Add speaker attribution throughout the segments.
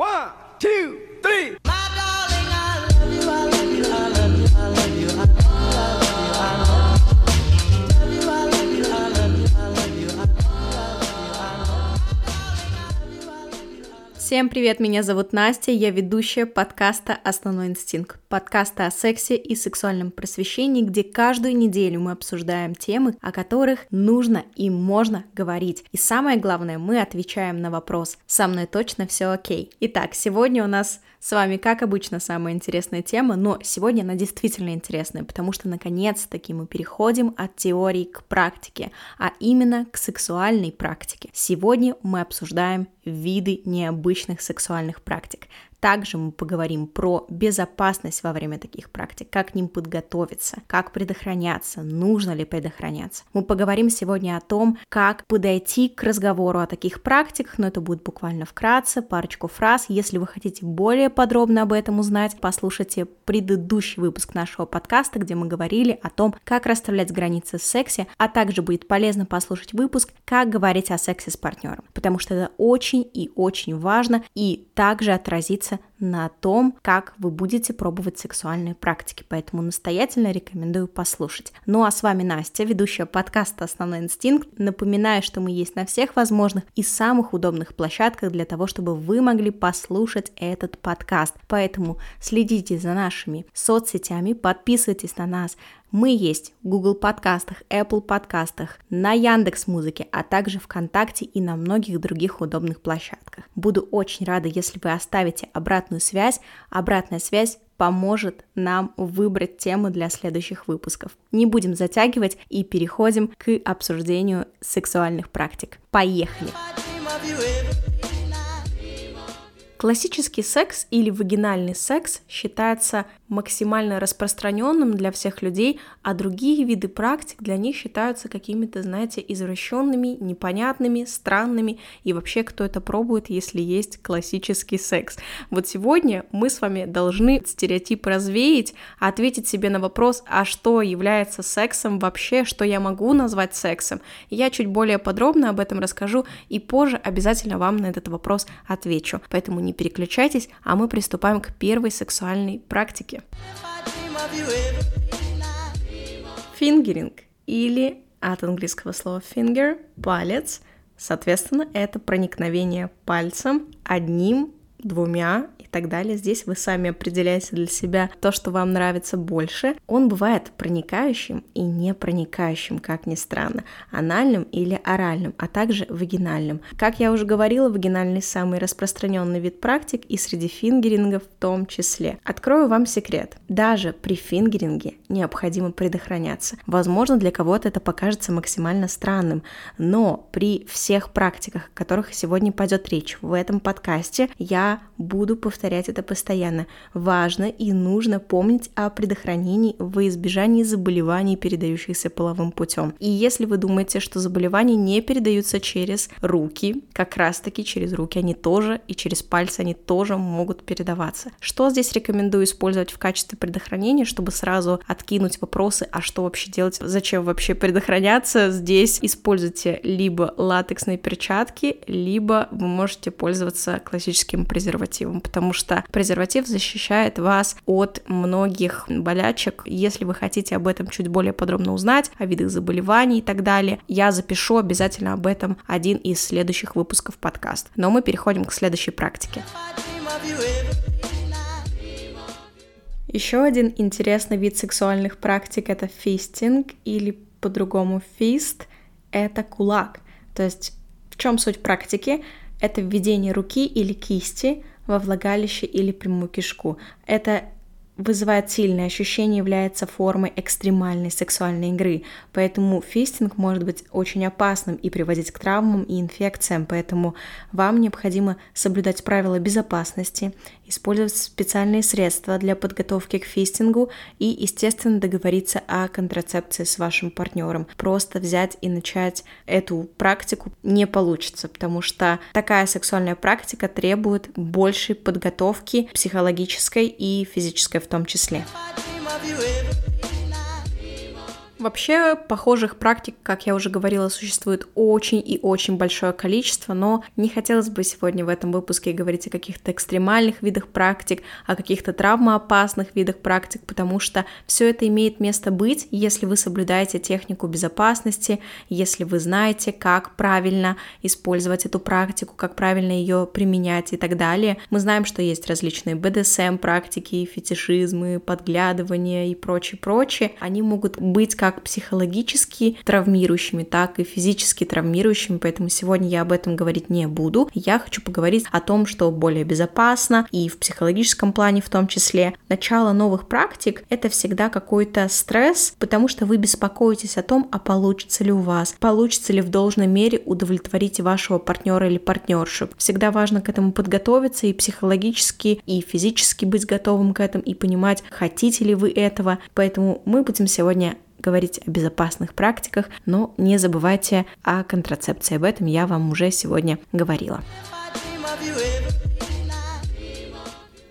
Speaker 1: One, two, three.
Speaker 2: Всем привет, меня зовут Настя, я ведущая подкаста «Основной инстинкт», подкаста о сексе и сексуальном просвещении, где каждую неделю мы обсуждаем темы, о которых нужно и можно говорить. И самое главное, мы отвечаем на вопрос «Со мной точно все окей?». Итак, сегодня у нас с вами, как обычно, самая интересная тема, но сегодня она действительно интересная, потому что наконец-таки мы переходим от теории к практике, а именно к сексуальной практике. Сегодня мы обсуждаем виды необычных сексуальных практик. Также мы поговорим про безопасность во время таких практик, как к ним подготовиться, как предохраняться, нужно ли предохраняться. Мы поговорим сегодня о том, как подойти к разговору о таких практиках, но это будет буквально вкратце, парочку фраз. Если вы хотите более подробно об этом узнать, послушайте предыдущий выпуск нашего подкаста, где мы говорили о том, как расставлять границы в сексе, а также будет полезно послушать выпуск, как говорить о сексе с партнером, потому что это очень и очень важно и также отразится отразится на том, как вы будете пробовать сексуальные практики, поэтому настоятельно рекомендую послушать. Ну а с вами Настя, ведущая подкаста «Основной инстинкт». Напоминаю, что мы есть на всех возможных и самых удобных площадках для того, чтобы вы могли послушать этот подкаст. Поэтому следите за нашими соцсетями, подписывайтесь на нас, мы есть в Google подкастах, Apple подкастах, на Яндекс Музыке, а также ВКонтакте и на многих других удобных площадках. Буду очень рада, если вы оставите обратную связь. Обратная связь поможет нам выбрать тему для следующих выпусков. Не будем затягивать и переходим к обсуждению сексуальных практик. Поехали! Классический секс или вагинальный секс считается максимально распространенным для всех людей, а другие виды практик для них считаются какими-то, знаете, извращенными, непонятными, странными, и вообще кто это пробует, если есть классический секс. Вот сегодня мы с вами должны стереотип развеять, ответить себе на вопрос, а что является сексом вообще, что я могу назвать сексом. Я чуть более подробно об этом расскажу и позже обязательно вам на этот вопрос отвечу. Поэтому не переключайтесь, а мы приступаем к первой сексуальной практике. Фингеринг или от английского слова finger – палец. Соответственно, это проникновение пальцем одним, двумя так далее. Здесь вы сами определяете для себя то, что вам нравится больше. Он бывает проникающим и не проникающим, как ни странно, анальным или оральным, а также вагинальным. Как я уже говорила, вагинальный самый распространенный вид практик и среди фингерингов в том числе. Открою вам секрет. Даже при фингеринге необходимо предохраняться. Возможно, для кого-то это покажется максимально странным, но при всех практиках, о которых сегодня пойдет речь в этом подкасте, я буду повторять повторять это постоянно. Важно и нужно помнить о предохранении во избежании заболеваний, передающихся половым путем. И если вы думаете, что заболевания не передаются через руки, как раз таки через руки они тоже и через пальцы они тоже могут передаваться. Что здесь рекомендую использовать в качестве предохранения, чтобы сразу откинуть вопросы, а что вообще делать, зачем вообще предохраняться? Здесь используйте либо латексные перчатки, либо вы можете пользоваться классическим презервативом, потому потому что презерватив защищает вас от многих болячек. Если вы хотите об этом чуть более подробно узнать, о видах заболеваний и так далее, я запишу обязательно об этом один из следующих выпусков подкаста. Но мы переходим к следующей практике. Еще один интересный вид сексуальных практик это фистинг или по-другому фист — это кулак. То есть в чем суть практики? Это введение руки или кисти во влагалище или прямую кишку. Это вызывает сильное ощущение, является формой экстремальной сексуальной игры. Поэтому фистинг может быть очень опасным и приводить к травмам и инфекциям. Поэтому вам необходимо соблюдать правила безопасности, использовать специальные средства для подготовки к фистингу и, естественно, договориться о контрацепции с вашим партнером. Просто взять и начать эту практику не получится, потому что такая сексуальная практика требует большей подготовки психологической и физической в том числе. Вообще, похожих практик, как я уже говорила, существует очень и очень большое количество, но не хотелось бы сегодня в этом выпуске говорить о каких-то экстремальных видах практик, о каких-то травмоопасных видах практик, потому что все это имеет место быть, если вы соблюдаете технику безопасности, если вы знаете, как правильно использовать эту практику, как правильно ее применять и так далее. Мы знаем, что есть различные БДСМ практики, фетишизмы, подглядывания и прочее-прочее. Они могут быть как как психологически травмирующими, так и физически травмирующими, поэтому сегодня я об этом говорить не буду. Я хочу поговорить о том, что более безопасно и в психологическом плане в том числе. Начало новых практик — это всегда какой-то стресс, потому что вы беспокоитесь о том, а получится ли у вас, получится ли в должной мере удовлетворить вашего партнера или партнершу. Всегда важно к этому подготовиться и психологически, и физически быть готовым к этому, и понимать, хотите ли вы этого. Поэтому мы будем сегодня говорить о безопасных практиках, но не забывайте о контрацепции. Об этом я вам уже сегодня говорила.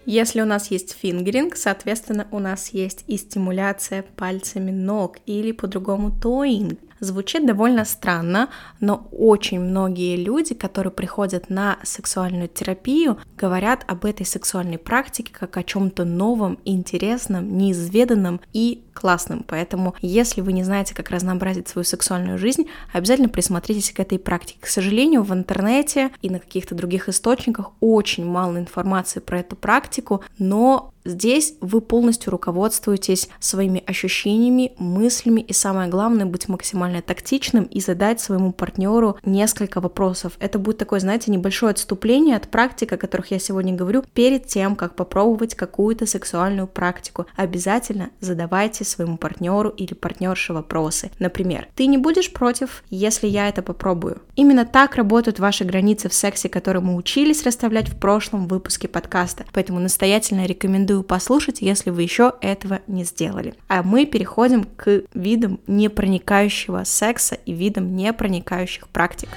Speaker 2: Если у нас есть фингеринг, соответственно, у нас есть и стимуляция пальцами ног или по-другому тоинг. Звучит довольно странно, но очень многие люди, которые приходят на сексуальную терапию, говорят об этой сексуальной практике как о чем-то новом, интересном, неизведанном и классным. Поэтому, если вы не знаете, как разнообразить свою сексуальную жизнь, обязательно присмотритесь к этой практике. К сожалению, в интернете и на каких-то других источниках очень мало информации про эту практику, но Здесь вы полностью руководствуетесь своими ощущениями, мыслями и самое главное быть максимально тактичным и задать своему партнеру несколько вопросов. Это будет такое, знаете, небольшое отступление от практик, о которых я сегодня говорю, перед тем, как попробовать какую-то сексуальную практику. Обязательно задавайте своему партнеру или партнерше вопросы. Например, ты не будешь против, если я это попробую? Именно так работают ваши границы в сексе, которые мы учились расставлять в прошлом выпуске подкаста. Поэтому настоятельно рекомендую рекомендую послушать, если вы еще этого не сделали. А мы переходим к видам непроникающего секса и видам непроникающих практик.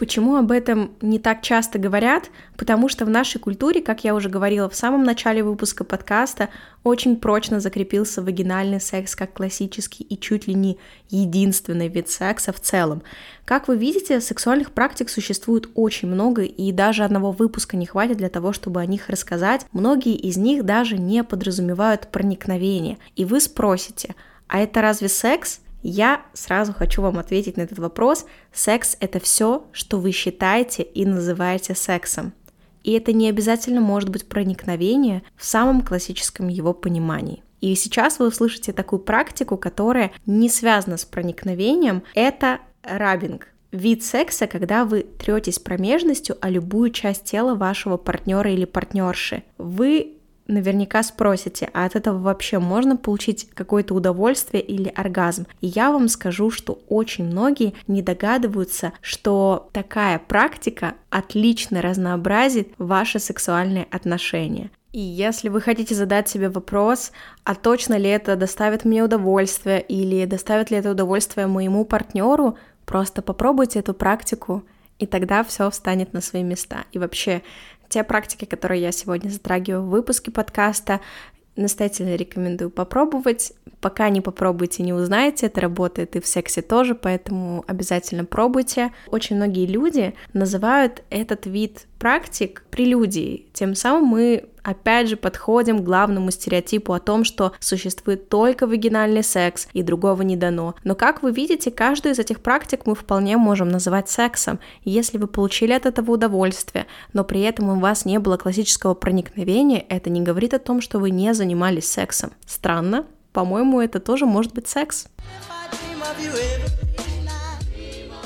Speaker 2: Почему об этом не так часто говорят? Потому что в нашей культуре, как я уже говорила в самом начале выпуска подкаста, очень прочно закрепился вагинальный секс как классический и чуть ли не единственный вид секса в целом. Как вы видите, сексуальных практик существует очень много, и даже одного выпуска не хватит для того, чтобы о них рассказать. Многие из них даже не подразумевают проникновение. И вы спросите, а это разве секс? Я сразу хочу вам ответить на этот вопрос. Секс — это все, что вы считаете и называете сексом. И это не обязательно может быть проникновение в самом классическом его понимании. И сейчас вы услышите такую практику, которая не связана с проникновением. Это рабинг. Вид секса, когда вы третесь промежностью о любую часть тела вашего партнера или партнерши. Вы наверняка спросите, а от этого вообще можно получить какое-то удовольствие или оргазм? И я вам скажу, что очень многие не догадываются, что такая практика отлично разнообразит ваши сексуальные отношения. И если вы хотите задать себе вопрос, а точно ли это доставит мне удовольствие или доставит ли это удовольствие моему партнеру, просто попробуйте эту практику, и тогда все встанет на свои места. И вообще, те практики, которые я сегодня затрагиваю в выпуске подкаста, настоятельно рекомендую попробовать. Пока не попробуйте, не узнаете, это работает и в сексе тоже, поэтому обязательно пробуйте. Очень многие люди называют этот вид практик прелюдией. Тем самым мы опять же подходим к главному стереотипу о том, что существует только вагинальный секс и другого не дано. Но как вы видите, каждую из этих практик мы вполне можем называть сексом, если вы получили от этого удовольствие, но при этом у вас не было классического проникновения, это не говорит о том, что вы не занимались сексом. Странно? По-моему, это тоже может быть секс.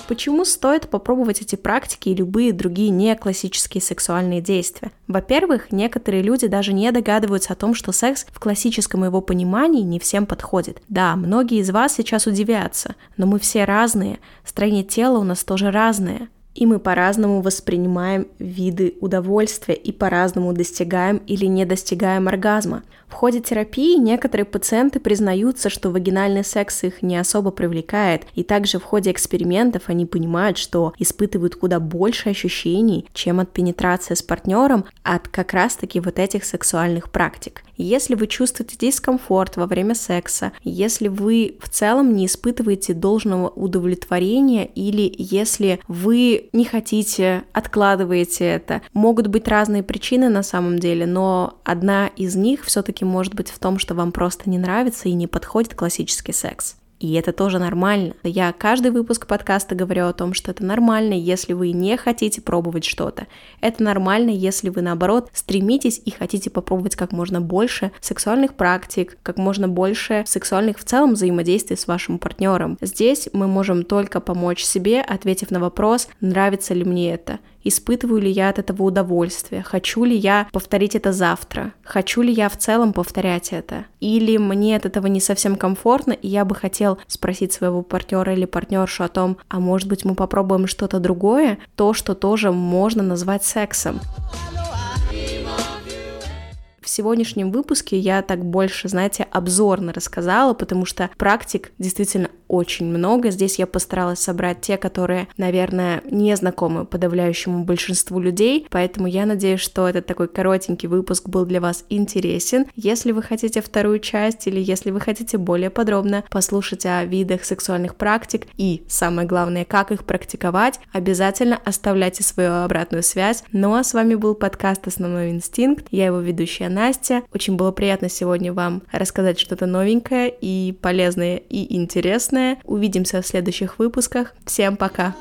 Speaker 2: Почему стоит попробовать эти практики и любые другие неклассические сексуальные действия? Во-первых, некоторые люди даже не догадываются о том, что секс в классическом его понимании не всем подходит. Да, многие из вас сейчас удивятся, но мы все разные, строение тела у нас тоже разное. И мы по-разному воспринимаем виды удовольствия и по-разному достигаем или не достигаем оргазма. В ходе терапии некоторые пациенты признаются, что вагинальный секс их не особо привлекает, и также в ходе экспериментов они понимают, что испытывают куда больше ощущений, чем от пенетрации с партнером, от как раз-таки вот этих сексуальных практик. Если вы чувствуете дискомфорт во время секса, если вы в целом не испытываете должного удовлетворения или если вы не хотите, откладываете это, могут быть разные причины на самом деле, но одна из них все-таки может быть в том, что вам просто не нравится и не подходит классический секс. И это тоже нормально. Я каждый выпуск подкаста говорю о том, что это нормально, если вы не хотите пробовать что-то. Это нормально, если вы, наоборот, стремитесь и хотите попробовать как можно больше сексуальных практик, как можно больше сексуальных в целом взаимодействий с вашим партнером. Здесь мы можем только помочь себе, ответив на вопрос, нравится ли мне это испытываю ли я от этого удовольствие, хочу ли я повторить это завтра, хочу ли я в целом повторять это, или мне от этого не совсем комфортно, и я бы хотел спросить своего партнера или партнершу о том, а может быть мы попробуем что-то другое, то, что тоже можно назвать сексом. Сегодняшнем выпуске я так больше, знаете, обзорно рассказала, потому что практик действительно очень много. Здесь я постаралась собрать те, которые, наверное, не знакомы подавляющему большинству людей, поэтому я надеюсь, что этот такой коротенький выпуск был для вас интересен. Если вы хотите вторую часть или если вы хотите более подробно послушать о видах сексуальных практик и, самое главное, как их практиковать, обязательно оставляйте свою обратную связь. Ну а с вами был подкаст «Основной инстинкт». Я его ведущая Настя. Очень было приятно сегодня вам рассказать что-то новенькое и полезное и интересное. Увидимся в следующих выпусках. Всем пока!